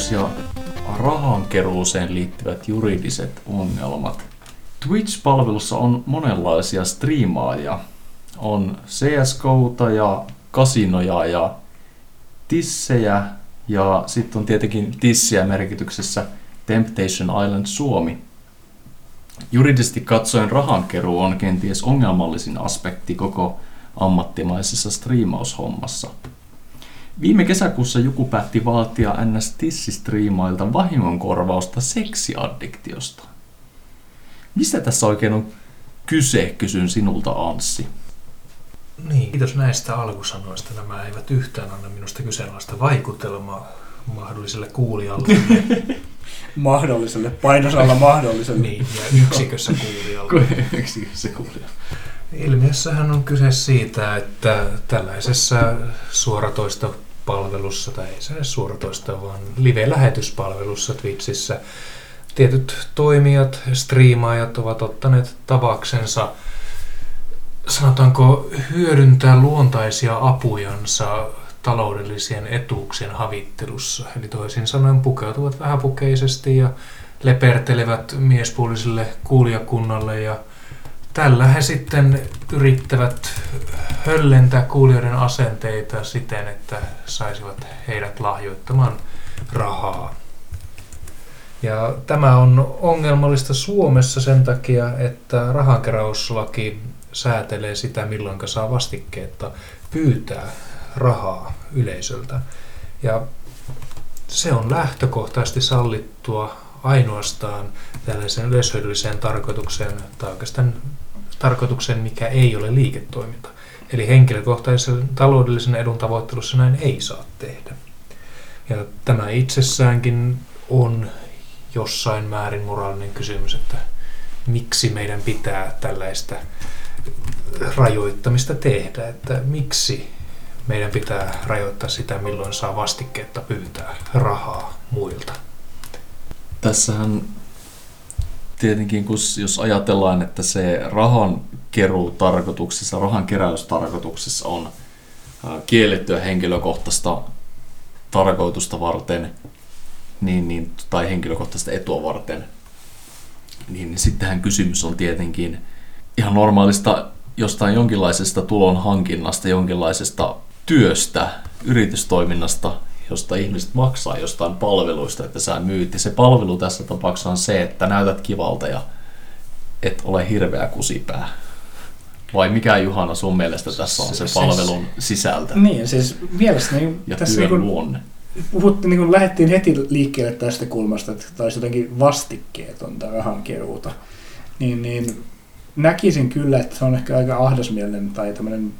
Twitch-striimaus ja rahankeruuseen liittyvät juridiset ongelmat. Twitch-palvelussa on monenlaisia striimaajia. On CSGOta ja kasinoja ja tissejä ja sitten on tietenkin tissiä merkityksessä Temptation Island Suomi. Juridisesti katsoen rahankeruu on kenties ongelmallisin aspekti koko ammattimaisessa striimaushommassa. Viime kesäkuussa joku päätti vaatia ns. tissistriimailta vahingonkorvausta seksiaddiktiosta. Mistä tässä oikein on kyse, kysyn sinulta Anssi. Niin, kiitos näistä alkusanoista. Nämä eivät yhtään anna minusta kyseenalaista vaikutelmaa mahdolliselle kuulijalle. mahdolliselle, painosalla mahdolliselle. niin, ja yksikössä kuulijalle. yksikössä kuulijalle. Ilmiössähän on kyse siitä, että tällaisessa suoratoista palvelussa, tai ei se edes suoratoista, vaan live-lähetyspalvelussa Twitchissä, tietyt toimijat, striimaajat ovat ottaneet tavaksensa, sanotaanko, hyödyntää luontaisia apujansa taloudellisien etuuksien havittelussa. Eli toisin sanoen pukeutuvat vähäpukeisesti ja lepertelevät miespuoliselle kuulijakunnalle ja tällä he sitten yrittävät höllentää kuulijoiden asenteita siten, että saisivat heidät lahjoittamaan rahaa. Ja tämä on ongelmallista Suomessa sen takia, että rahankeräyslaki säätelee sitä, milloin saa vastikkeetta pyytää rahaa yleisöltä. Ja se on lähtökohtaisesti sallittua ainoastaan tällaisen yleishyödylliseen tarkoitukseen tai oikeastaan tarkoitukseen, mikä ei ole liiketoiminta. Eli henkilökohtaisen taloudellisen edun tavoittelussa näin ei saa tehdä. Ja tämä itsessäänkin on jossain määrin moraalinen kysymys, että miksi meidän pitää tällaista rajoittamista tehdä, että miksi meidän pitää rajoittaa sitä, milloin saa vastikkeetta pyytää rahaa muilta. Tässähän tietenkin, kun jos ajatellaan, että se rahan keruu tarkoituksessa, rahan keräystarkoituksessa on kiellettyä henkilökohtaista tarkoitusta varten, niin, niin, tai henkilökohtaista etua varten, niin, niin sittenhän kysymys on tietenkin ihan normaalista jostain jonkinlaisesta tulon hankinnasta, jonkinlaisesta työstä, yritystoiminnasta, josta ihmiset maksaa jostain palveluista, että sä myyt. Ja se palvelu tässä tapauksessa on se, että näytät kivalta ja et ole hirveä kusipää. Vai mikä Juhana sun mielestä tässä on se, se palvelun sisältö? Niin, siis mielestäni ja tässä työn niin luonne. Puhuttiin, niin lähdettiin heti liikkeelle tästä kulmasta, että taisi jotenkin vastikkeetonta rahankeruuta. Niin, niin näkisin kyllä, että se on ehkä aika ahdasmielinen tai tämmöinen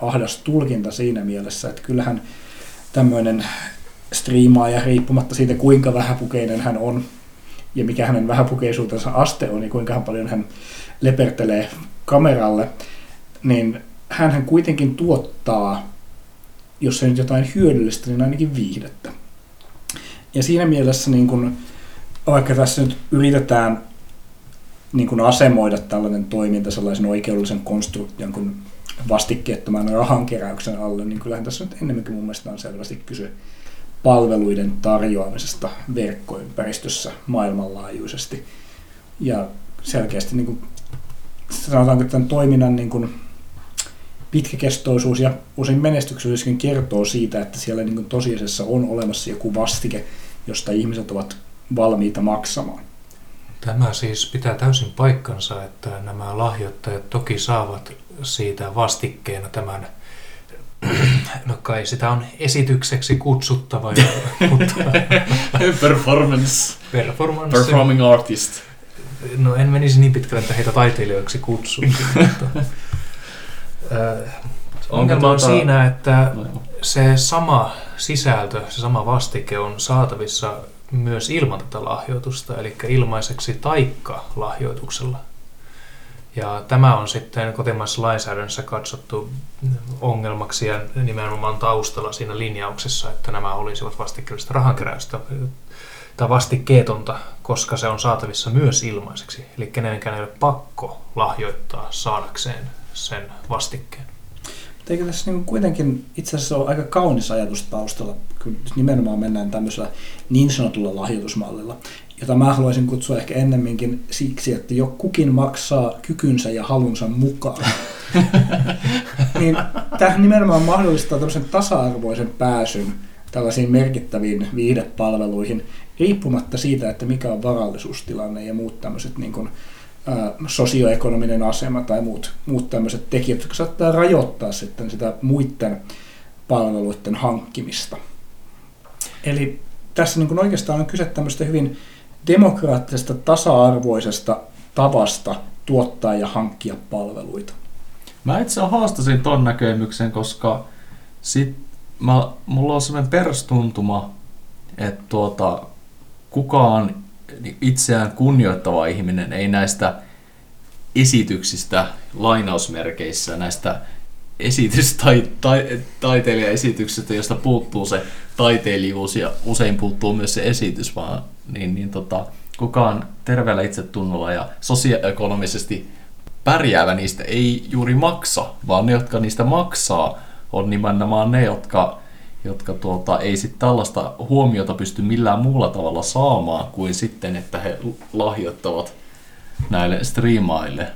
ahdas tulkinta siinä mielessä, että kyllähän tämmöinen striimaaja riippumatta siitä, kuinka vähäpukeinen hän on ja mikä hänen vähäpukeisuutensa aste on ja kuinka paljon hän lepertelee kameralle, niin hän kuitenkin tuottaa, jos se nyt jotain hyödyllistä, niin ainakin viihdettä. Ja siinä mielessä, niin kun, vaikka tässä nyt yritetään niin kun asemoida tällainen toiminta sellaisen oikeudellisen konstruktion kuin vastikkeettoman rahankeräyksen alle, niin kyllähän tässä nyt enemmänkin mun mielestä on selvästi kyse palveluiden tarjoamisesta verkkoympäristössä maailmanlaajuisesti. Ja selkeästi niin kuin, sanotaanko tämän toiminnan niin kuin, pitkäkestoisuus ja usein menestyksellisyyskin kertoo siitä, että siellä niin kuin, tosiasiassa on olemassa joku vastike, josta ihmiset ovat valmiita maksamaan. Tämä siis pitää täysin paikkansa, että nämä lahjoittajat toki saavat siitä vastikkeena tämän, no kai sitä on esitykseksi kutsuttava, ja, mutta Performance. performance. Performing artist. No en menisi niin pitkälle, että heitä taiteilijoiksi kutsuisi, mutta äh, ongelma on tuota- siinä, että No se sama sisältö, se sama vastike on saatavissa myös ilman tätä lahjoitusta, eli ilmaiseksi taikka lahjoituksella. Ja tämä on sitten kotimaisessa lainsäädännössä katsottu ongelmaksi ja nimenomaan taustalla siinä linjauksessa, että nämä olisivat vastikkeellista rahankeräystä tai vastikkeetonta, koska se on saatavissa myös ilmaiseksi. Eli kenenkään ei ole pakko lahjoittaa saadakseen sen vastikkeen. eikö tässä niin kuitenkin itse asiassa ole aika kaunis ajatus taustalla, kun nimenomaan mennään tämmöisellä niin sanotulla lahjoitusmallilla, jota mä haluaisin kutsua ehkä ennemminkin siksi, että jo kukin maksaa kykynsä ja halunsa mukaan. niin tämä nimenomaan mahdollistaa tämmöisen tasa-arvoisen pääsyn tällaisiin merkittäviin viihdepalveluihin, riippumatta siitä, että mikä on varallisuustilanne ja muut tämmöiset niin kuin, ää, sosioekonominen asema tai muut, muut tämmöiset tekijät, jotka saattaa rajoittaa sitten sitä muiden palveluiden hankkimista. Eli tässä niin kuin oikeastaan on kyse tämmöistä hyvin demokraattisesta, tasa-arvoisesta tavasta tuottaa ja hankkia palveluita. Mä itse haastasin ton näkemyksen, koska sit mä, mulla on sellainen perstuntuma, että tuota, kukaan itseään kunnioittava ihminen ei näistä esityksistä lainausmerkeissä, näistä esitystaiteilijaesityksistä, josta puuttuu se taiteilijuus ja usein puuttuu myös se esitys, vaan niin, niin tota, kukaan terveellä itsetunnolla ja sosioekonomisesti pärjäävä niistä ei juuri maksa, vaan ne, jotka niistä maksaa, on nimenomaan ne, jotka, jotka tuota, ei sitten tällaista huomiota pysty millään muulla tavalla saamaan kuin sitten, että he lahjoittavat näille striimaille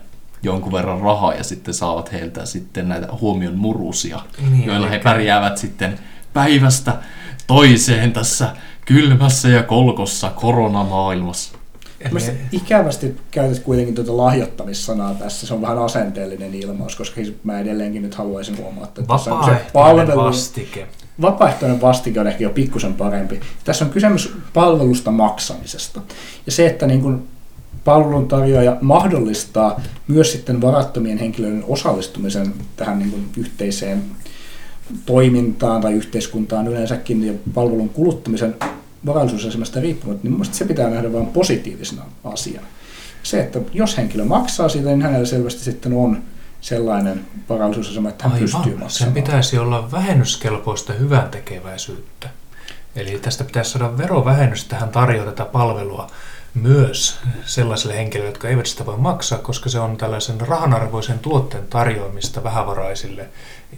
jonkun verran rahaa ja sitten saavat heiltä sitten näitä huomion murusia, niin, joilla he pärjäävät sitten päivästä toiseen tässä kylmässä ja kolkossa koronamaailmassa. Mielestäni ikävästi käytät kuitenkin tuota lahjoittamissanaa tässä. Se on vähän asenteellinen ilmaus, koska siis mä edelleenkin nyt haluaisin huomata, että tässä on se palvelu, vastike. Vapaaehtoinen vastike on ehkä jo pikkusen parempi. Tässä on kysymys palvelusta maksamisesta. Ja se, että niin kuin palveluntarjoaja mahdollistaa myös sitten varattomien henkilöiden osallistumisen tähän niin kuin yhteiseen toimintaan tai yhteiskuntaan yleensäkin ja palvelun kuluttamisen varallisuusasemasta riippumatta, niin mielestäni se pitää nähdä vain positiivisena asiana. Se, että jos henkilö maksaa siitä, niin hänellä selvästi sitten on sellainen varallisuusasema, että hän Aivan. pystyy maksamaan. Sen pitäisi olla vähennyskelpoista hyvän tekeväisyyttä. Eli tästä pitäisi saada verovähennys tähän tarjota tätä palvelua myös sellaisille henkilöille, jotka eivät sitä voi maksaa, koska se on tällaisen rahanarvoisen tuotteen tarjoamista vähävaraisille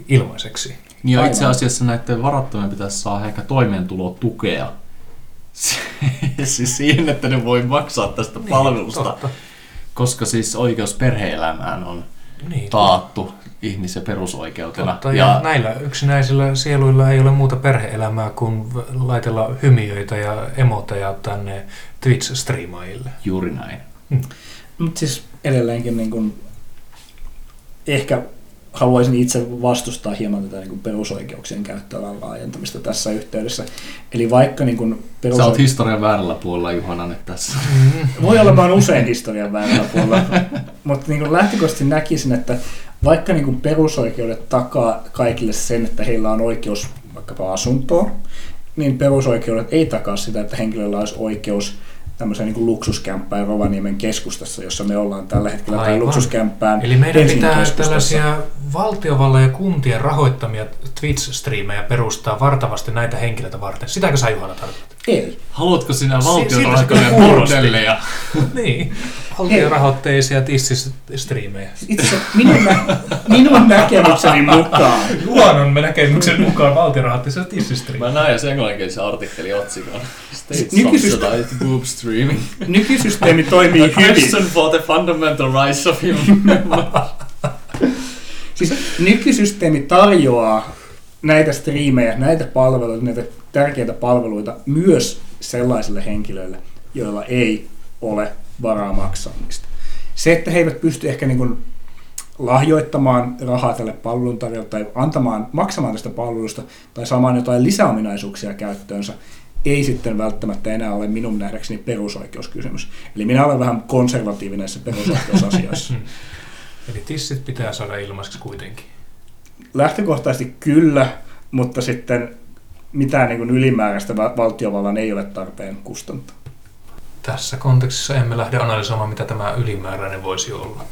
ilmaiseksi. Ja itse asiassa näiden varattomien pitäisi saada ehkä toimeentulotukea siis siihen, että ne voi maksaa tästä niin, palvelusta, totta. koska siis oikeus perhe-elämään on niin, taattu totta. ihmisen perusoikeutena. Totta, ja, ja näillä yksinäisillä sieluilla ei ole muuta perhe-elämää kuin laitella hymiöitä ja emoteja tänne Twitch-striimaajille. Juuri näin. Hmm. Mutta siis edelleenkin niin kun, ehkä haluaisin itse vastustaa hieman tätä niin kuin perusoikeuksien käyttöalan laajentamista tässä yhteydessä. Eli vaikka niin kuin perusoike- Sä oot historian väärällä puolella, Juhana, nyt tässä. Voi olla, mä usein historian väärällä puolella. Mutta niin kuin lähtökohtaisesti näkisin, että vaikka niin kuin perusoikeudet takaa kaikille sen, että heillä on oikeus vaikkapa asuntoon, niin perusoikeudet ei takaa sitä, että henkilöllä olisi oikeus tämmöiseen niin luksuskämppään Rovaniemen keskustassa, jossa me ollaan tällä hetkellä, tai luksuskämppään Eli meidän pitää tällaisia valtiovallan ja kuntien rahoittamia Twitch-striimejä perustaa vartavasti näitä henkilöitä varten. Sitäkö sä Juhana tarkoitat? Ei. Haluatko sinä valtion rahoittamia bordelleja? niin, valtiorahoitteisia tissistriimejä. Itse minun, nä- minun näkemykseni mukaan. Juhanan näkemyksen mukaan valtiorahoitteisia tissistriimejä. Mä näin jos englanninkielisen artikkeli otsikon. State subsidized boob streaming. Nykysysteemi toimii hyvin. Question for the fundamental rights of human Siis nykysysteemi tarjoaa näitä striimejä, näitä palveluita, näitä tärkeitä palveluita myös sellaisille henkilöille, joilla ei ole varaa maksaa niistä. Se, että he eivät pysty ehkä niin kuin lahjoittamaan rahaa tälle palveluntarjoajalle tai antamaan, maksamaan tästä palvelusta tai saamaan jotain lisäominaisuuksia käyttöönsä, ei sitten välttämättä enää ole minun nähdäkseni perusoikeuskysymys. Eli minä olen vähän konservatiivinen näissä perusoikeusasioissa. Eli tissit pitää saada ilmaiseksi kuitenkin. Lähtökohtaisesti kyllä, mutta sitten mitään niin kuin ylimääräistä valtiovallan ei ole tarpeen kustantaa. Tässä kontekstissa emme lähde analysoimaan, mitä tämä ylimääräinen voisi olla.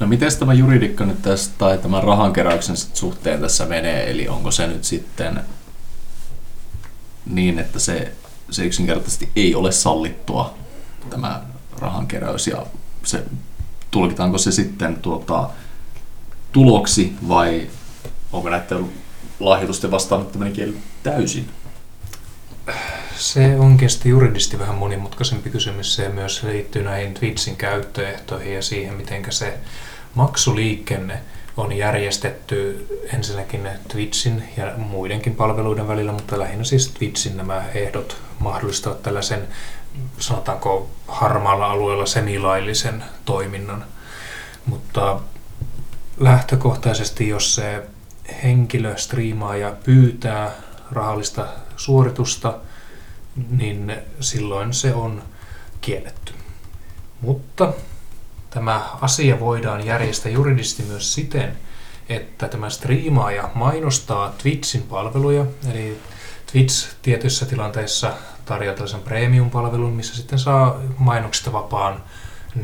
No miten tämä juridikka nyt tässä, tai tämän rahankeräyksen suhteen tässä menee, eli onko se nyt sitten niin, että se, se yksinkertaisesti ei ole sallittua, tämä rahankeräys, ja se tulkitaanko se sitten tuota, tuloksi vai onko näiden lahjoitusten vastaanottaminen kielletty täysin? Se onkin sitten juridisesti vähän monimutkaisempi kysymys. Se myös liittyy näihin Twitchin käyttöehtoihin ja siihen, miten se maksuliikenne on järjestetty ensinnäkin Twitchin ja muidenkin palveluiden välillä, mutta lähinnä siis Twitchin nämä ehdot mahdollistavat tällaisen, sanotaanko harmaalla alueella semilaillisen toiminnan. Mutta lähtökohtaisesti, jos se henkilö, striimaaja pyytää rahallista suoritusta, niin silloin se on kielletty. Mutta tämä asia voidaan järjestää juridisesti myös siten, että tämä striimaaja mainostaa Twitchin palveluja, eli Twitch tietyissä tilanteissa tarjoaa tällaisen premium-palvelun, missä sitten saa mainoksista vapaan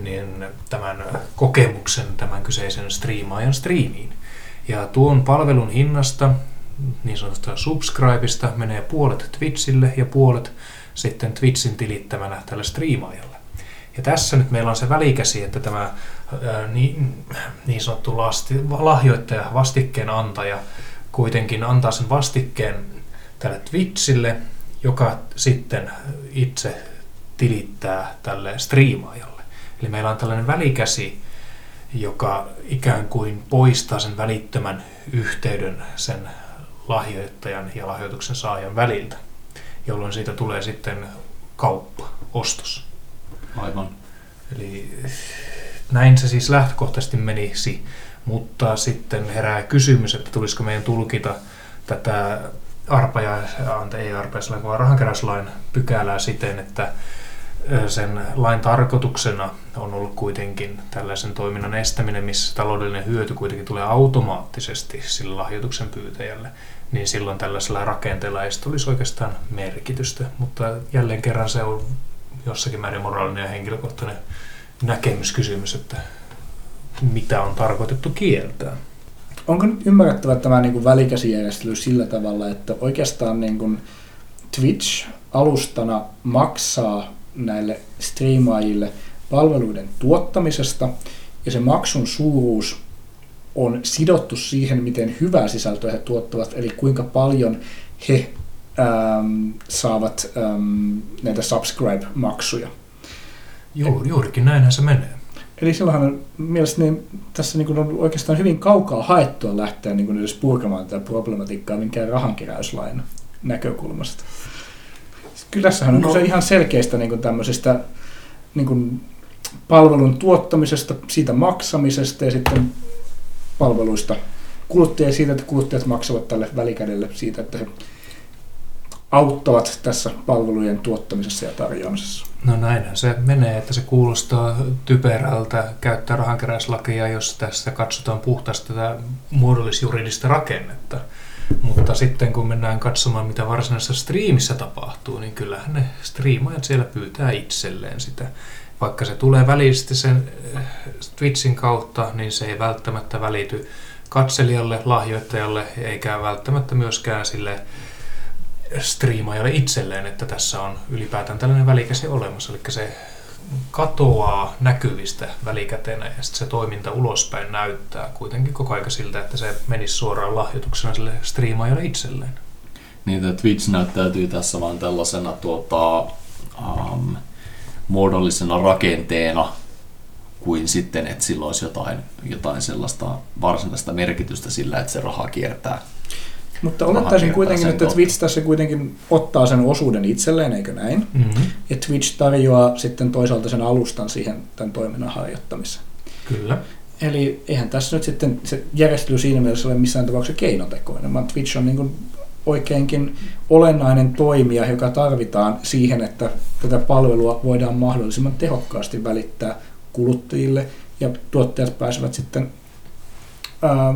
niin tämän kokemuksen tämän kyseisen striimaajan striimiin. Ja tuon palvelun hinnasta, niin sanotusta subscribeista, menee puolet Twitchille ja puolet sitten Twitchin tilittämänä tälle striimaajalle. Ja tässä nyt meillä on se välikäsi, että tämä ää, niin, niin sanottu lasti, lahjoittaja, vastikkeen antaja, kuitenkin antaa sen vastikkeen tälle Twitchille, joka sitten itse tilittää tälle striimaajalle. Eli meillä on tällainen välikäsi, joka ikään kuin poistaa sen välittömän yhteyden sen lahjoittajan ja lahjoituksen saajan väliltä, jolloin siitä tulee sitten kauppa, ostos. Aivan. Eli näin se siis lähtökohtaisesti menisi, mutta sitten herää kysymys, että tulisiko meidän tulkita tätä arpaja, ante, ei arpajaislain, vaan rahankeräyslain pykälää siten, että sen lain tarkoituksena on ollut kuitenkin tällaisen toiminnan estäminen, missä taloudellinen hyöty kuitenkin tulee automaattisesti sille lahjoituksen pyytäjälle, niin silloin tällaisella rakenteella ei olisi oikeastaan merkitystä. Mutta jälleen kerran se on jossakin määrin moraalinen ja henkilökohtainen näkemyskysymys, että mitä on tarkoitettu kieltää. Onko nyt ymmärrettävä tämä niin kuin välikäsijärjestely sillä tavalla, että oikeastaan niin kuin Twitch alustana maksaa näille striimaajille palveluiden tuottamisesta ja se maksun suuruus on sidottu siihen, miten hyvää sisältöä he tuottavat, eli kuinka paljon he ähm, saavat ähm, näitä subscribe-maksuja. Juuri, juurikin näinhän se menee. Eli silloinhan mielestäni tässä niin on oikeastaan hyvin kaukaa haettua lähteä niin edes purkamaan tätä problematiikkaa minkään rahankeräyslain näkökulmasta. Kyllä tässähän on no. kyse ihan selkeistä niin tämmöisistä niin palvelun tuottamisesta, siitä maksamisesta ja sitten palveluista kuluttajia siitä, että kuluttajat maksavat tälle välikädelle siitä, että he auttavat tässä palvelujen tuottamisessa ja tarjoamisessa. No näinhän se menee, että se kuulostaa typerältä käyttää rahankeräyslakia, jos tässä katsotaan puhtaasti tätä muodollisjuridista rakennetta. Mutta sitten kun mennään katsomaan, mitä varsinaisessa striimissä tapahtuu, niin kyllähän ne striimaajat siellä pyytää itselleen sitä. Vaikka se tulee välisesti sen eh, Twitchin kautta, niin se ei välttämättä välity katselijalle, lahjoittajalle, eikä välttämättä myöskään sille striimaajalle itselleen, että tässä on ylipäätään tällainen välikäsi olemassa. Eli se katoaa näkyvistä välikätenä ja sitten se toiminta ulospäin näyttää kuitenkin koko aika siltä, että se menisi suoraan lahjoituksena sille striimaajalle itselleen. Niin, että Twitch näyttäytyy tässä vain tällaisena tuota, um, muodollisena rakenteena, kuin sitten, että sillä olisi jotain, jotain sellaista varsinaista merkitystä sillä, että se raha kiertää mutta olettaisin kuitenkin, että Twitch tässä kuitenkin ottaa sen osuuden itselleen, eikö näin? Mm-hmm. Ja Twitch tarjoaa sitten toisaalta sen alustan siihen tämän toiminnan harjoittamiseen. Kyllä. Eli eihän tässä nyt sitten se järjestely siinä mielessä ole missään tapauksessa keinotekoinen, vaan Twitch on niin kuin oikeinkin olennainen toimija, joka tarvitaan siihen, että tätä palvelua voidaan mahdollisimman tehokkaasti välittää kuluttajille ja tuottajat pääsevät sitten ää,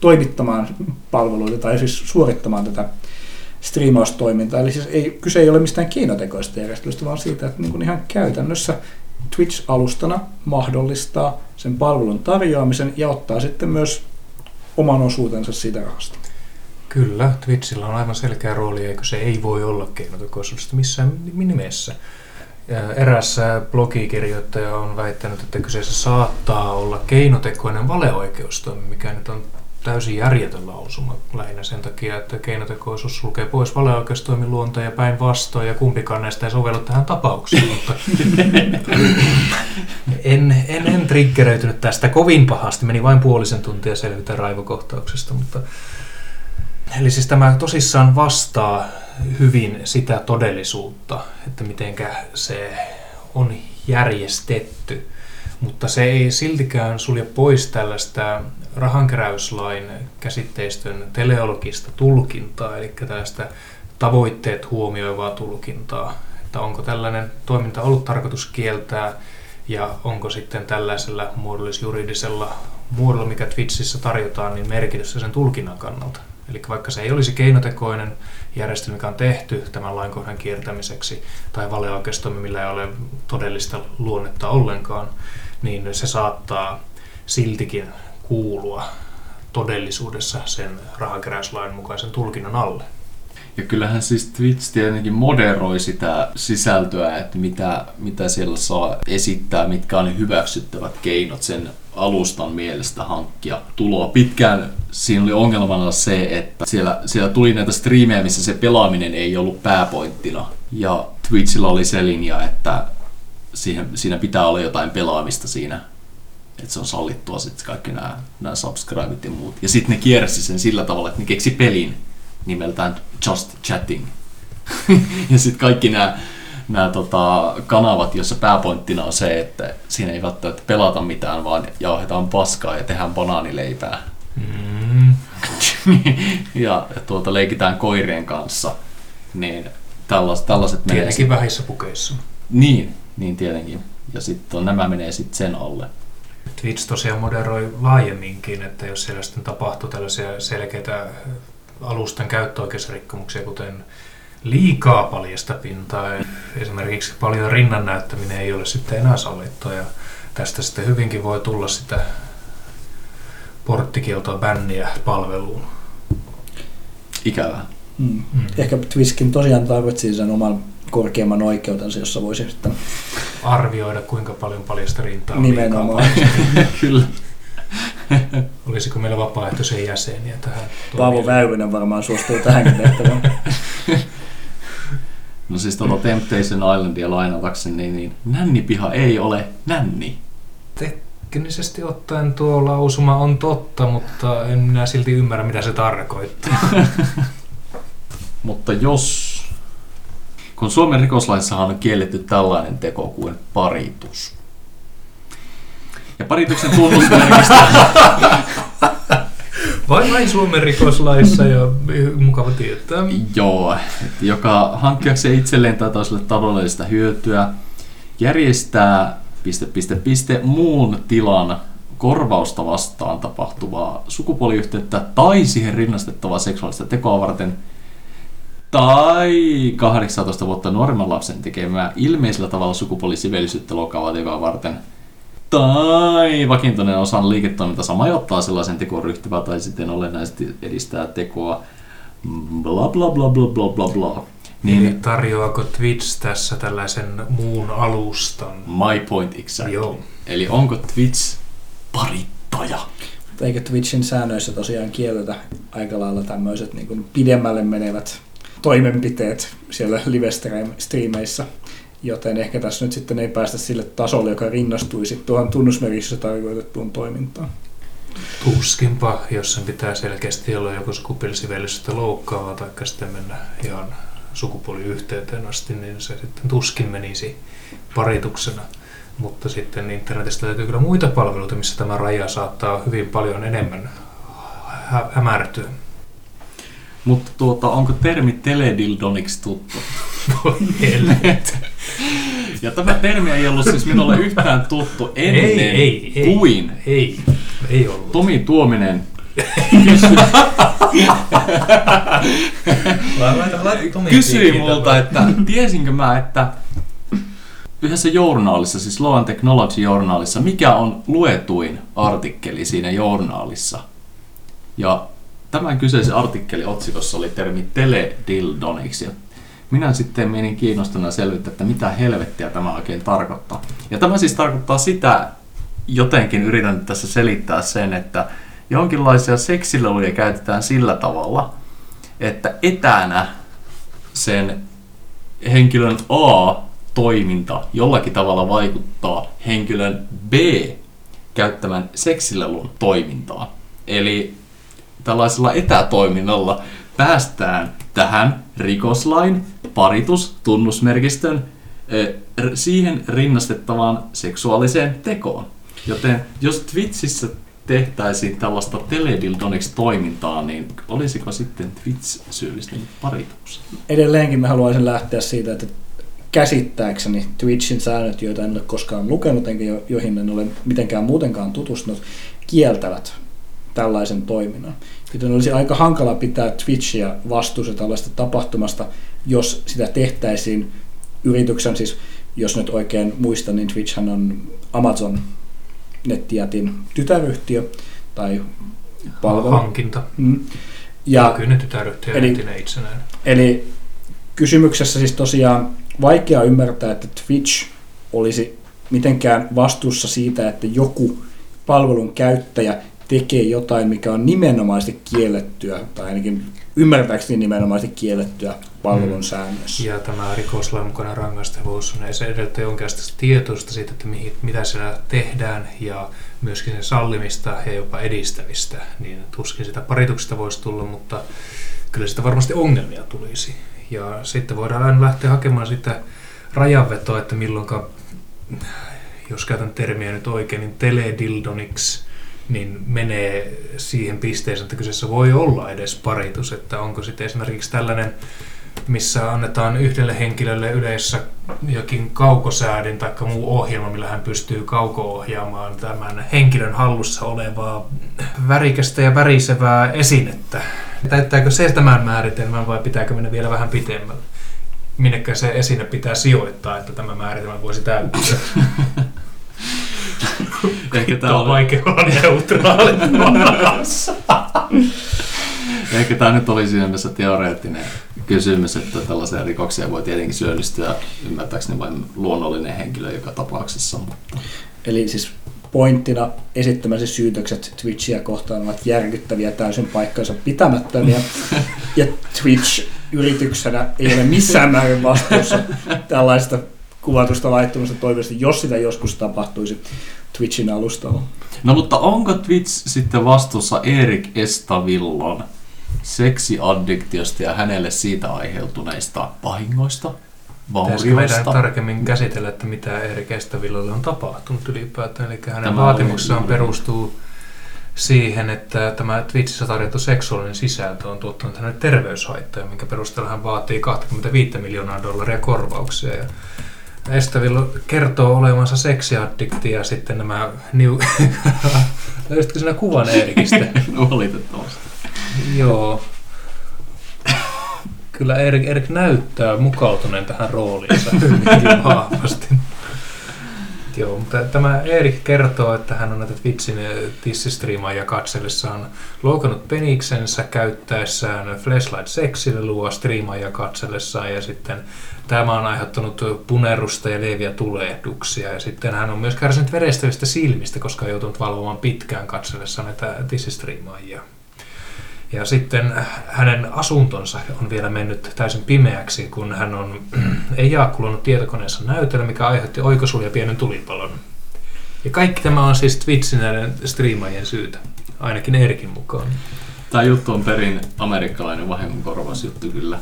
toimittamaan palveluita tai siis suorittamaan tätä striimaustoimintaa. Eli siis ei, kyse ei ole mistään keinotekoista järjestelystä, vaan siitä, että niin kuin ihan käytännössä Twitch-alustana mahdollistaa sen palvelun tarjoamisen ja ottaa sitten myös oman osuutensa siitä rahasta. Kyllä, Twitchillä on aivan selkeä rooli, eikö se ei voi olla keinotekoisuudesta missään nimessä. Eräs blogikirjoittaja on väittänyt, että kyseessä saattaa olla keinotekoinen valeoikeustoimi, mikä nyt on täysin järjetön lausuma lähinnä sen takia, että keinotekoisuus sulkee pois valeoikeustoimin luonteen ja päinvastoin ja kumpikaan näistä ei sovellu tähän tapaukseen, mutta en, en, en triggeröitynyt tästä kovin pahasti. Meni vain puolisen tuntia selvitä raivokohtauksesta, mutta Eli siis tämä tosissaan vastaa hyvin sitä todellisuutta, että mitenkä se on järjestetty, mutta se ei siltikään sulje pois tällaista rahankeräyslain käsitteistön teleologista tulkintaa, eli tällaista tavoitteet huomioivaa tulkintaa, että onko tällainen toiminta ollut tarkoitus kieltää ja onko sitten tällaisella muodollis-juridisella muodolla, mikä Twitchissä tarjotaan, niin merkitystä sen tulkinnan kannalta. Eli vaikka se ei olisi keinotekoinen järjestelmä, mikä on tehty tämän lainkohdan kiertämiseksi, tai valeoikeistoimi, millä ei ole todellista luonnetta ollenkaan, niin se saattaa siltikin kuulua todellisuudessa sen rahakeräyslain mukaisen tulkinnan alle. Ja kyllähän siis Twitch tietenkin moderoi sitä sisältöä, että mitä, mitä siellä saa esittää, mitkä on hyväksyttävät keinot sen alustan mielestä hankkia tuloa. Pitkään siinä oli ongelmana se, että siellä, siellä tuli näitä striimejä, missä se pelaaminen ei ollut pääpointtina. Ja Twitchillä oli se linja, että siihen, siinä pitää olla jotain pelaamista siinä. Että se on sallittua sitten kaikki nämä, nämä subscribeit ja muut. Ja sitten ne kiersi sen sillä tavalla, että ne keksi pelin nimeltään Just Chatting. ja sitten kaikki nämä nämä tota, kanavat, jossa pääpointtina on se, että siinä ei välttämättä pelata mitään, vaan jauhetaan paskaa ja tehdään banaanileipää. Mm. ja tuota, leikitään koirien kanssa. Niin tällaiset, tällaiset Tietenkin vähissä pukeissa. Niin, niin tietenkin. Ja sitten nämä menee sitten sen alle. Twitch tosiaan moderoi laajemminkin, että jos siellä sitten tapahtuu tällaisia selkeitä alustan käyttöoikeusrikkomuksia, kuten liikaa paljasta pintaa. Esimerkiksi paljon rinnan näyttäminen ei ole sitten enää sallittua ja tästä sitten hyvinkin voi tulla sitä porttikieltoa bänniä palveluun. Ikävää. Mm. Mm. Ehkä Twiskin tosiaan tarvitsisi sen oman korkeamman oikeutensa, jossa voisi sitten arvioida, kuinka paljon paljasta rintaa on Nimenomaan. Kyllä. Olisiko meillä vapaaehtoisia jäseniä tähän? Paavo Väyrynen varmaan suostuu tähänkin tehtävään. No siis tuolla Temptation Islandia lainatakseni, niin, niin nännipiha ei ole nänni. Teknisesti ottaen tuo lausuma on totta, mutta en minä silti ymmärrä, mitä se tarkoittaa. mutta jos... Kun Suomen rikoslaissahan on kielletty tällainen teko kuin paritus. Ja parituksen tunnusmerkistä Vai vain Suomen rikoslaissa ja mukava tietää. Joo, joka hankkiakseen itselleen tai toiselle taloudellista hyötyä järjestää piste, piste, piste, muun tilan korvausta vastaan tapahtuvaa sukupuoliyhteyttä tai siihen rinnastettavaa seksuaalista tekoa varten tai 18 vuotta nuoremman lapsen tekemää ilmeisellä tavalla sukupuolisivellisyyttä loukkaavaa tekoa varten – tai vakiintuneen osan liiketoimintansa majoittaa sellaisen tekoon ryhtyvää tai sitten olennaisesti edistää tekoa bla bla bla bla bla bla bla. Niin, Eli tarjoako Twitch tässä tällaisen muun alustan? My point exactly. Joo. Eli onko Twitch parittaja? Eikö Twitchin säännöissä tosiaan kielletä aika lailla tämmöiset niin pidemmälle menevät toimenpiteet siellä live-striimeissä? Joten ehkä tässä nyt sitten ei päästä sille tasolle, joka rinnastuisi tuohon tunnusmerkissä tarkoitettuun toimintaan. Tuskinpa, jos sen pitää selkeästi olla joku sukupuolisivellisyyttä loukkaava tai sitten mennä ihan sukupuoliyhteyteen asti, niin se sitten tuskin menisi parituksena. Mutta sitten internetistä löytyy kyllä muita palveluita, missä tämä raja saattaa hyvin paljon enemmän hä- hämärtyä. Mutta tuota, onko termi teledildoniksi tuttu? Voi. Ja tämä termi ei ollut siis minulle yhtään tuttu ennen ei, ei, ei, kuin ei, ei ollut. Tomi Tuominen kysyi multa, että tiesinkö mä, että yhdessä journaalissa, siis Law and Technology journaalissa, mikä on luetuin artikkeli siinä journaalissa. Ja tämän kyseisen artikkelin otsikossa oli termi teledildoniksi. Minä sitten menin kiinnostuneena selvittää, että mitä helvettiä tämä oikein tarkoittaa. Ja tämä siis tarkoittaa sitä, jotenkin yritän tässä selittää sen, että jonkinlaisia seksileluja käytetään sillä tavalla, että etänä sen henkilön A-toiminta jollakin tavalla vaikuttaa henkilön B käyttämän seksilelun toimintaan. Eli tällaisella etätoiminnalla päästään tähän rikoslain paritustunnusmerkistön siihen rinnastettavaan seksuaaliseen tekoon. Joten jos Twitchissä tehtäisiin tällaista teledildoniksi toimintaa, niin olisiko sitten Twitch syyllistynyt paritukseen? Edelleenkin mä haluaisin lähteä siitä, että käsittääkseni Twitchin säännöt, joita en ole koskaan lukenut enkä joihin en ole mitenkään muutenkaan tutustunut, kieltävät tällaisen toiminnan. Joten olisi aika hankala pitää Twitchia vastuussa tällaista tapahtumasta, jos sitä tehtäisiin yrityksen, siis jos nyt oikein muistan, niin Twitchhän on Amazon nettijätin tytäryhtiö tai palvelu. Hankinta. Mm. Ja, Kyllä tytäryhtiö eli, itsenäinen. Eli kysymyksessä siis tosiaan vaikea ymmärtää, että Twitch olisi mitenkään vastuussa siitä, että joku palvelun käyttäjä tekee jotain, mikä on nimenomaisesti kiellettyä, tai ainakin ymmärtääkseni nimenomaisesti kiellettyä palvelun mm. säännössä. Ja tämä rikoslain mukainen rangaistavuus on se edellyttää jonkinlaista tietoista siitä, että mihin, mitä siellä tehdään ja myöskin sen sallimista ja jopa edistämistä, niin tuskin sitä parituksesta voisi tulla, mutta kyllä sitä varmasti ongelmia tulisi. Ja sitten voidaan aina lähteä hakemaan sitä rajanvetoa, että milloinka, jos käytän termiä nyt oikein, niin teledildoniksi niin menee siihen pisteeseen, että kyseessä voi olla edes paritus, että onko sitten esimerkiksi tällainen, missä annetaan yhdelle henkilölle yleensä jokin kaukosäädin tai muu ohjelma, millä hän pystyy kauko-ohjaamaan tämän henkilön hallussa olevaa värikästä ja värisevää esinettä. Täyttääkö se tämän määritelmän vai pitääkö mennä vielä vähän pitemmälle? Minnekä se esine pitää sijoittaa, että tämä määritelmä voisi täyttyä? Ehkä tämä on vaikea olla neutraali Ehkä tämä nyt oli siinä mielessä teoreettinen kysymys, että tällaisia rikoksia voi tietenkin syyllistyä ymmärtääkseni vain luonnollinen henkilö joka tapauksessa. Mutta... Eli siis pointtina esittämäsi syytökset Twitchiä kohtaan ovat järkyttäviä, täysin paikkansa pitämättömiä. ja Twitch yrityksenä ei ole missään määrin vastuussa tällaista kuvatusta laittomasta toimesta, jos sitä joskus tapahtuisi Twitchin alustalla. No mutta onko Twitch sitten vastuussa Erik Estavillon seksiaddiktiosta ja hänelle siitä aiheutuneista vahingoista? Pitäisikö meidän tarkemmin käsitellä, että mitä Erik Estavillalle on tapahtunut ylipäätään? Eli hänen tämä vaatimuksessaan perustuu siihen, että tämä Twitchissä tarjottu seksuaalinen sisältö on tuottanut hänelle terveyshaittoja, minkä perusteella hän vaatii 25 miljoonaa dollaria korvauksia. Ja Estavilla kertoo olevansa seksiaddikti ja sitten nämä... New... Löysitkö sinä kuvan Erikistä? Valitettavasti. Joo. Kyllä Erik, Erik näyttää mukautuneen tähän rooliinsa hyvin vahvasti. Joo, mutta tämä Erik kertoo, että hän on näitä Twitchin tissistriimaajia katsellessaan loukannut peniksensä käyttäessään Flashlight Sexilelua striimaajia katsellessaan ja sitten tämä on aiheuttanut punerusta ja leviä tulehduksia ja sitten hän on myös kärsinyt verestävistä silmistä, koska on joutunut valvomaan pitkään katsellessaan näitä tissistriimaajia. Ja sitten hänen asuntonsa on vielä mennyt täysin pimeäksi, kun hän on ejakuloinut tietokoneensa näytöllä, mikä aiheutti oikosulia pienen tulipalon. Ja kaikki tämä on siis Twitchin näiden striimaajien syytä, ainakin Erikin mukaan. Tämä juttu on perin amerikkalainen vahingonkorvausjuttu kyllä.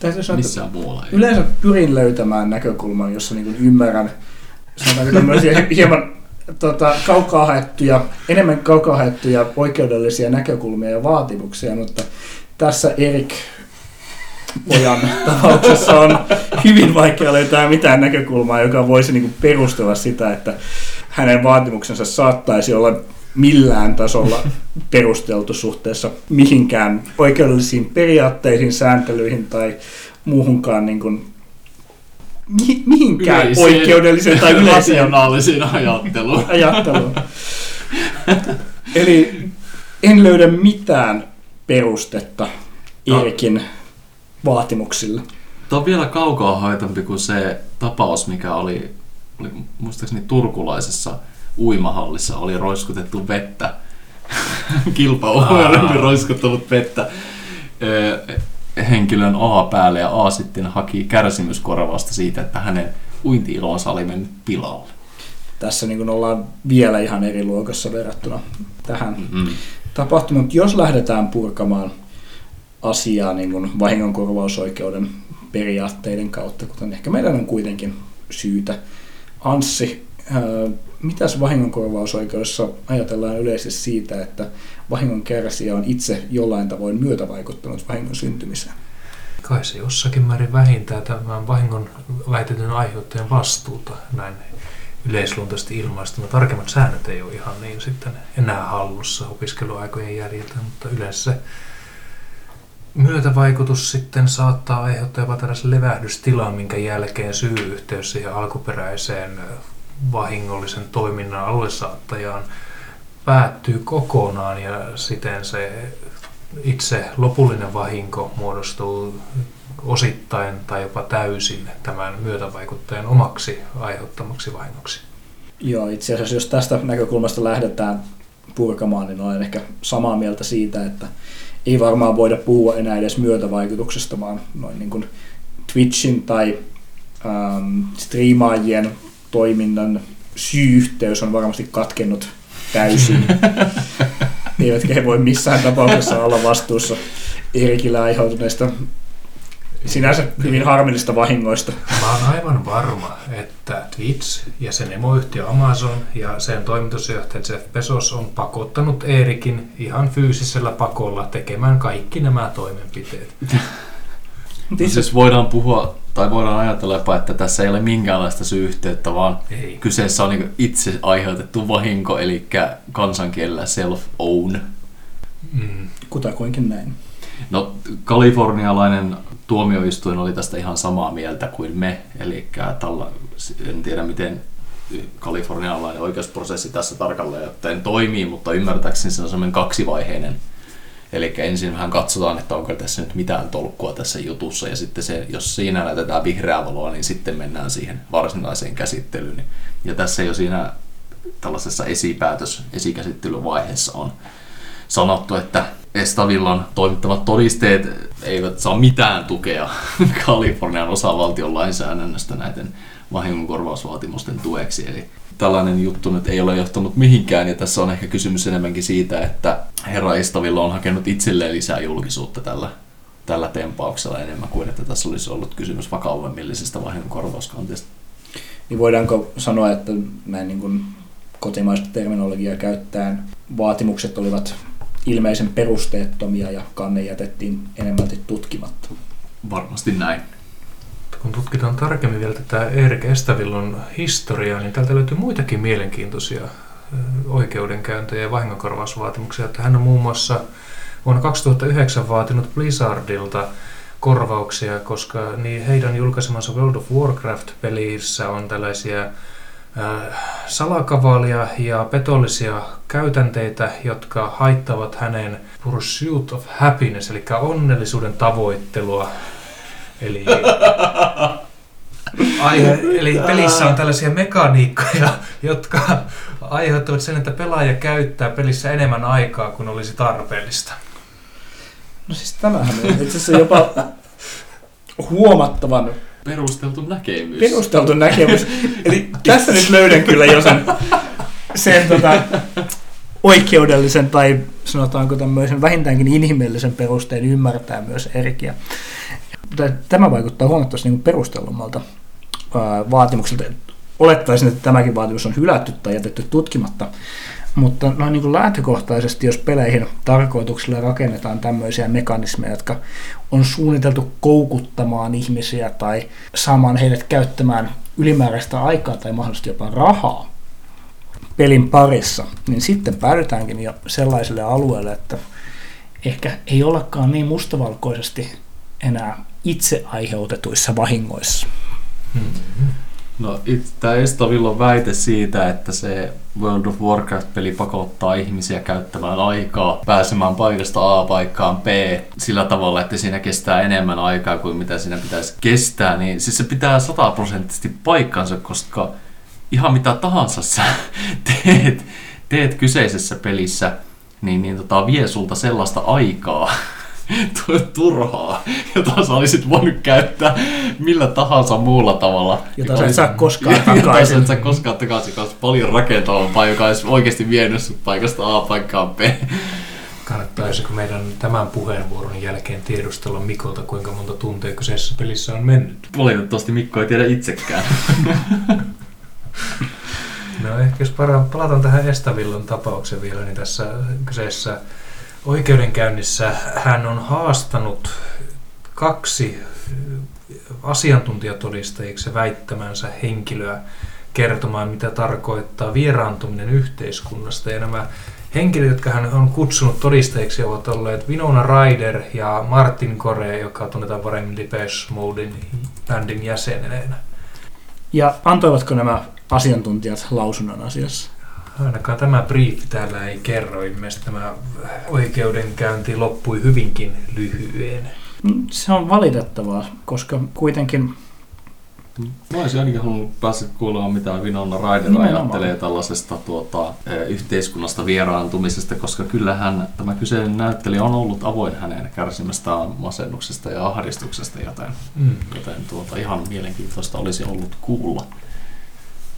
Täytyy sanoa, Missään muualla ei. Yleensä pyrin löytämään näkökulman, jossa niin ymmärrän sanotaanko tämmöisiä hieman tota, kaukaa haettuja, enemmän kaukaa haettuja oikeudellisia näkökulmia ja vaatimuksia, mutta tässä Erik pojan tapauksessa on hyvin vaikea löytää mitään näkökulmaa, joka voisi niin perustella sitä, että hänen vaatimuksensa saattaisi olla millään tasolla perusteltu suhteessa mihinkään oikeudellisiin periaatteisiin, sääntelyihin tai muuhunkaan niin kuin mi- mihinkään Yleiseen, oikeudelliseen tai yleiseen ajatteluun. ajatteluun. Eli en löydä mitään perustetta no. Erikin vaatimuksille. Tämä on vielä kaukaa haitampi kuin se tapaus, mikä oli, oli muistaakseni turkulaisessa uimahallissa, oli roiskutettu vettä kilpaurheilun roiskuttanut vettä henkilön A päälle ja A sitten haki kärsimyskorvausta siitä, että hänen uinti-ilonsa oli mennyt pilalle. Tässä niin kuin ollaan vielä ihan eri luokassa verrattuna tähän Mm-hmm. tapahtumaan. Mutta jos lähdetään purkamaan asiaa niin kuin vahingonkorvausoikeuden periaatteiden kautta, kuten ehkä meidän on kuitenkin syytä. Anssi, mitäs vahingonkorvausoikeudessa ajatellaan yleisesti siitä, että vahingon kärsijä on itse jollain tavoin myötävaikuttanut vahingon syntymiseen? Kai se jossakin määrin vähintää tämän vahingon väitetyn aiheuttajan vastuuta näin yleisluontoisesti ilmaistuna. Tarkemmat säännöt ei ole ihan niin sitten enää hallussa opiskeluaikojen jäljiltä, mutta yleensä myötävaikutus sitten saattaa aiheuttaa jopa tällaisen levähdystilan, minkä jälkeen syy-yhteys siihen alkuperäiseen vahingollisen toiminnan aluesaattajaan päättyy kokonaan ja siten se itse lopullinen vahinko muodostuu osittain tai jopa täysin tämän myötävaikuttajan omaksi aiheuttamaksi vahingoksi. Joo, itse asiassa jos tästä näkökulmasta lähdetään purkamaan, niin olen ehkä samaa mieltä siitä, että ei varmaan voida puhua enää edes myötävaikutuksesta, vaan noin niin kuin Twitchin tai ähm, striimaajien toiminnan syy-yhteys on varmasti katkennut täysin. Eivätkä he voi missään tapauksessa olla vastuussa Erikillä aiheutuneista sinänsä hyvin harmillista vahingoista. Mä oon aivan varma, että Twitch ja sen emoyhtiö Amazon ja sen toimitusjohtaja Jeff Bezos on pakottanut Erikin ihan fyysisellä pakolla tekemään kaikki nämä toimenpiteet. No siis voidaan puhua, tai voidaan ajatella jopa, että tässä ei ole minkäänlaista syy-yhteyttä, vaan Ei. kyseessä on niin itse aiheutettu vahinko, eli kansankielellä self-own. Mm. Kutakuinkin näin. No, kalifornialainen tuomioistuin oli tästä ihan samaa mieltä kuin me, eli tällä, en tiedä miten kalifornialainen oikeusprosessi tässä tarkalleen ottaen toimii, mutta ymmärtääkseni se on semmoinen kaksivaiheinen. Eli ensin vähän katsotaan, että onko tässä nyt mitään tolkkua tässä jutussa, ja sitten se, jos siinä näytetään vihreää valoa, niin sitten mennään siihen varsinaiseen käsittelyyn. Ja tässä jo siinä tällaisessa esipäätös, esikäsittelyvaiheessa on sanottu, että Estavillan toimittamat todisteet eivät saa mitään tukea Kalifornian osavaltion lainsäädännöstä näiden vahingonkorvausvaatimusten tueksi. Eli tällainen juttu nyt ei ole johtanut mihinkään, ja tässä on ehkä kysymys enemmänkin siitä, että herra Estavilla on hakenut itselleen lisää julkisuutta tällä, tällä tempauksella enemmän kuin että tässä olisi ollut kysymys vakavamillisesta vahingonkorvauskanteesta. Niin voidaanko sanoa, että näin niin kuin kotimaista terminologiaa käyttäen vaatimukset olivat ilmeisen perusteettomia ja kanne jätettiin enemmälti tutkimatta. Varmasti näin. Kun tutkitaan tarkemmin vielä tätä Erik Estavillon historiaa, niin täältä löytyy muitakin mielenkiintoisia oikeudenkäyntejä ja vahingonkorvausvaatimuksia. Että hän on muun muassa vuonna 2009 vaatinut Blizzardilta korvauksia, koska niin heidän julkaisemansa World of Warcraft-pelissä on tällaisia äh, salakavalia ja petollisia käytänteitä, jotka haittavat hänen pursuit of happiness, eli onnellisuuden tavoittelua. Eli, aihe, eli pelissä on tällaisia mekaniikkoja, jotka aiheuttavat sen, että pelaaja käyttää pelissä enemmän aikaa kuin olisi tarpeellista. No siis tämähän on itse asiassa jopa huomattavan Perusteltu näkemys. perusteltu näkemys. Eli tässä nyt löydän kyllä jo sen, sen tota, oikeudellisen tai sanotaanko tämmöisen vähintäänkin inhimillisen perusteen ymmärtää myös Erikiä. Mutta Tämä vaikuttaa huomattavasti niin perustellummalta vaatimukselta. Olettaisin, että tämäkin vaatimus on hylätty tai jätetty tutkimatta. Mutta noin niin kuin lähtökohtaisesti, jos peleihin tarkoituksella rakennetaan tämmöisiä mekanismeja, jotka on suunniteltu koukuttamaan ihmisiä tai saamaan heidät käyttämään ylimääräistä aikaa tai mahdollisesti jopa rahaa pelin parissa, niin sitten päädytäänkin jo sellaiselle alueelle, että ehkä ei ollakaan niin mustavalkoisesti enää itse aiheutetuissa vahingoissa. No, tämä Estavillon väite siitä, että se World of Warcraft-peli pakottaa ihmisiä käyttämään aikaa, pääsemään paikasta A paikkaan B sillä tavalla, että siinä kestää enemmän aikaa kuin mitä siinä pitäisi kestää, niin siis se pitää sataprosenttisesti paikkansa, koska ihan mitä tahansa sä teet, teet kyseisessä pelissä, niin, niin tota, vie sulta sellaista aikaa, turhaa, jota sä olisit voinut käyttää millä tahansa muulla tavalla. Jota sä et saa koskaan takaisin. Jota sä et saa koskaan takaisin, joka olisi paljon rakentavampaa, joka olisi oikeasti vienyt sut paikasta A paikkaan B. Kannattaisiko meidän tämän puheenvuoron jälkeen tiedustella Mikolta, kuinka monta tuntia kyseisessä pelissä on mennyt? Valitettavasti Mikko ei tiedä itsekään. no ehkä jos palataan tähän Estavillon tapaukseen vielä, niin tässä kyseessä oikeudenkäynnissä hän on haastanut kaksi asiantuntijatodistajiksi väittämänsä henkilöä kertomaan, mitä tarkoittaa vieraantuminen yhteiskunnasta. Ja nämä henkilöt, jotka hän on kutsunut todistajiksi, ovat olleet Winona Ryder ja Martin Kore, joka tunnetaan paremmin Depeche Modein bändin jäsenenä. Ja antoivatko nämä asiantuntijat lausunnon asiassa? Ainakaan tämä briefi täällä ei kerro. Ilmeisesti tämä oikeudenkäynti loppui hyvinkin lyhyen. Se on valitettavaa, koska kuitenkin Mä olisin ainakin halunnut päästä kuulemaan, mitä Vinonna Nimenomaan. ajattelee tällaisesta tuota, yhteiskunnasta vieraantumisesta, koska kyllähän tämä kyseinen näyttelijä on ollut avoin hänen kärsimästään masennuksesta ja ahdistuksesta, joten, mm. joten tuota, ihan mielenkiintoista olisi ollut kuulla.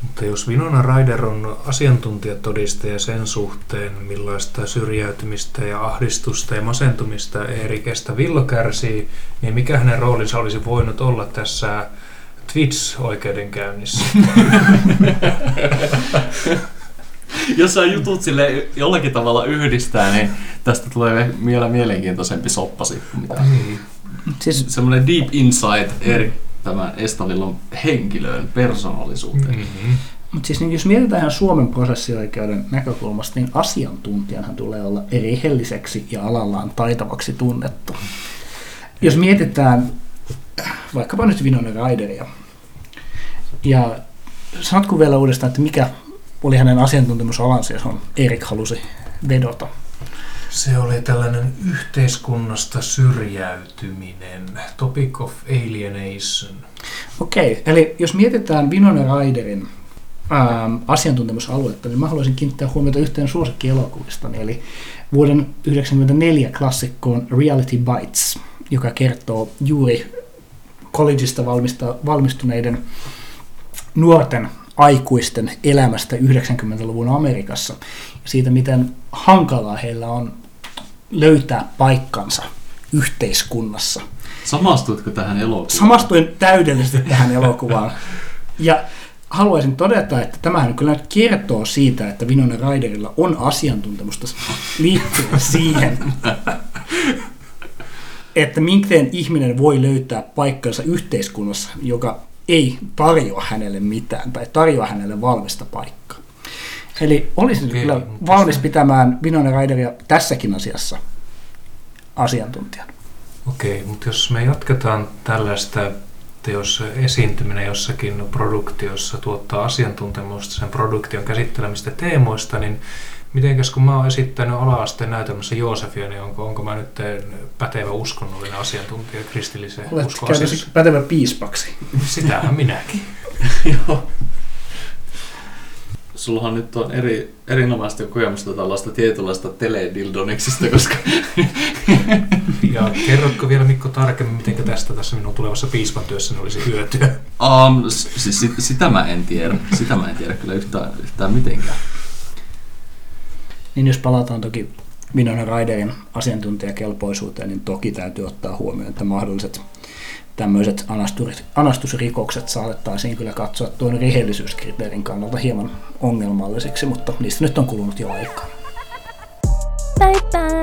Mutta jos Vinona Ryder on asiantuntijatodistaja sen suhteen, millaista syrjäytymistä ja ahdistusta ja masentumista Erikestä Villo kärsii, niin mikä hänen roolinsa olisi voinut olla tässä Twitch-oikeudenkäynnissä? Jos sä jutut sille jollakin tavalla yhdistää, niin tästä tulee vielä mielenkiintoisempi soppasi. Mitä. Niin. Siis... Semmoinen deep insight eri tämän Estavillon henkilöön, persoonallisuuteen. Mm-hmm. Mutta siis niin jos mietitään ihan Suomen prosessioikeuden näkökulmasta, niin asiantuntijanhan tulee olla erihelliseksi ja alallaan taitavaksi tunnettu. Jos mietitään vaikkapa nyt Vinonen Raideria, ja sanotko vielä uudestaan, että mikä oli hänen asiantuntemusalansa, on Erik halusi vedota? Se oli tällainen yhteiskunnasta syrjäytyminen, topic of alienation. Okei, okay, eli jos mietitään Winona Ryderin ähm, asiantuntemusaluetta, niin mä haluaisin kiinnittää huomiota yhteen suosikkielokuvista, eli vuoden 1994 klassikkoon Reality Bites, joka kertoo juuri collegeista valmista, valmistuneiden nuorten aikuisten elämästä 90-luvun Amerikassa ja siitä, miten hankalaa heillä on löytää paikkansa yhteiskunnassa. Samastuitko tähän elokuvaan? Samastuin täydellisesti tähän elokuvaan. Ja haluaisin todeta, että tämähän kyllä kertoo siitä, että Winona Ryderilla on asiantuntemusta liittyen siihen, että miten ihminen voi löytää paikkansa yhteiskunnassa, joka ei tarjoa hänelle mitään tai tarjoa hänelle valmista paikkaa. Eli olisin okay, kyllä valmis pitämään Winona Ryderia tässäkin asiassa asiantuntijana. Okei, okay, mutta jos me jatketaan tällaista, että jos esiintyminen jossakin produktiossa tuottaa asiantuntemusta sen produktion käsittelemistä teemoista, niin Mitenkäs kun mä oon esittänyt ala-asteen näytelmässä Joosefia, niin onko, onko mä nyt pätevä uskonnollinen asiantuntija kristilliseen uskoasiassa? pätevä piispaksi. Sitähän minäkin. Joo. Sullahan nyt on eri, erinomaista kokemusta tällaista tietynlaista teledildoneksista, koska... ja kerrotko vielä Mikko tarkemmin, miten tästä tässä minun tulevassa piispan työssä olisi hyötyä? Um, siis sitä mä en tiedä. Sitä mä en tiedä kyllä yhtään, yhtään mitenkään. Niin jos palataan toki Winona Ryderin asiantuntijakelpoisuuteen, niin toki täytyy ottaa huomioon, että mahdolliset tämmöiset anastusrikokset saatettaisiin kyllä katsoa tuon rehellisyyskriteerin kannalta hieman ongelmallisiksi, mutta niistä nyt on kulunut jo aikaa. Bye bye.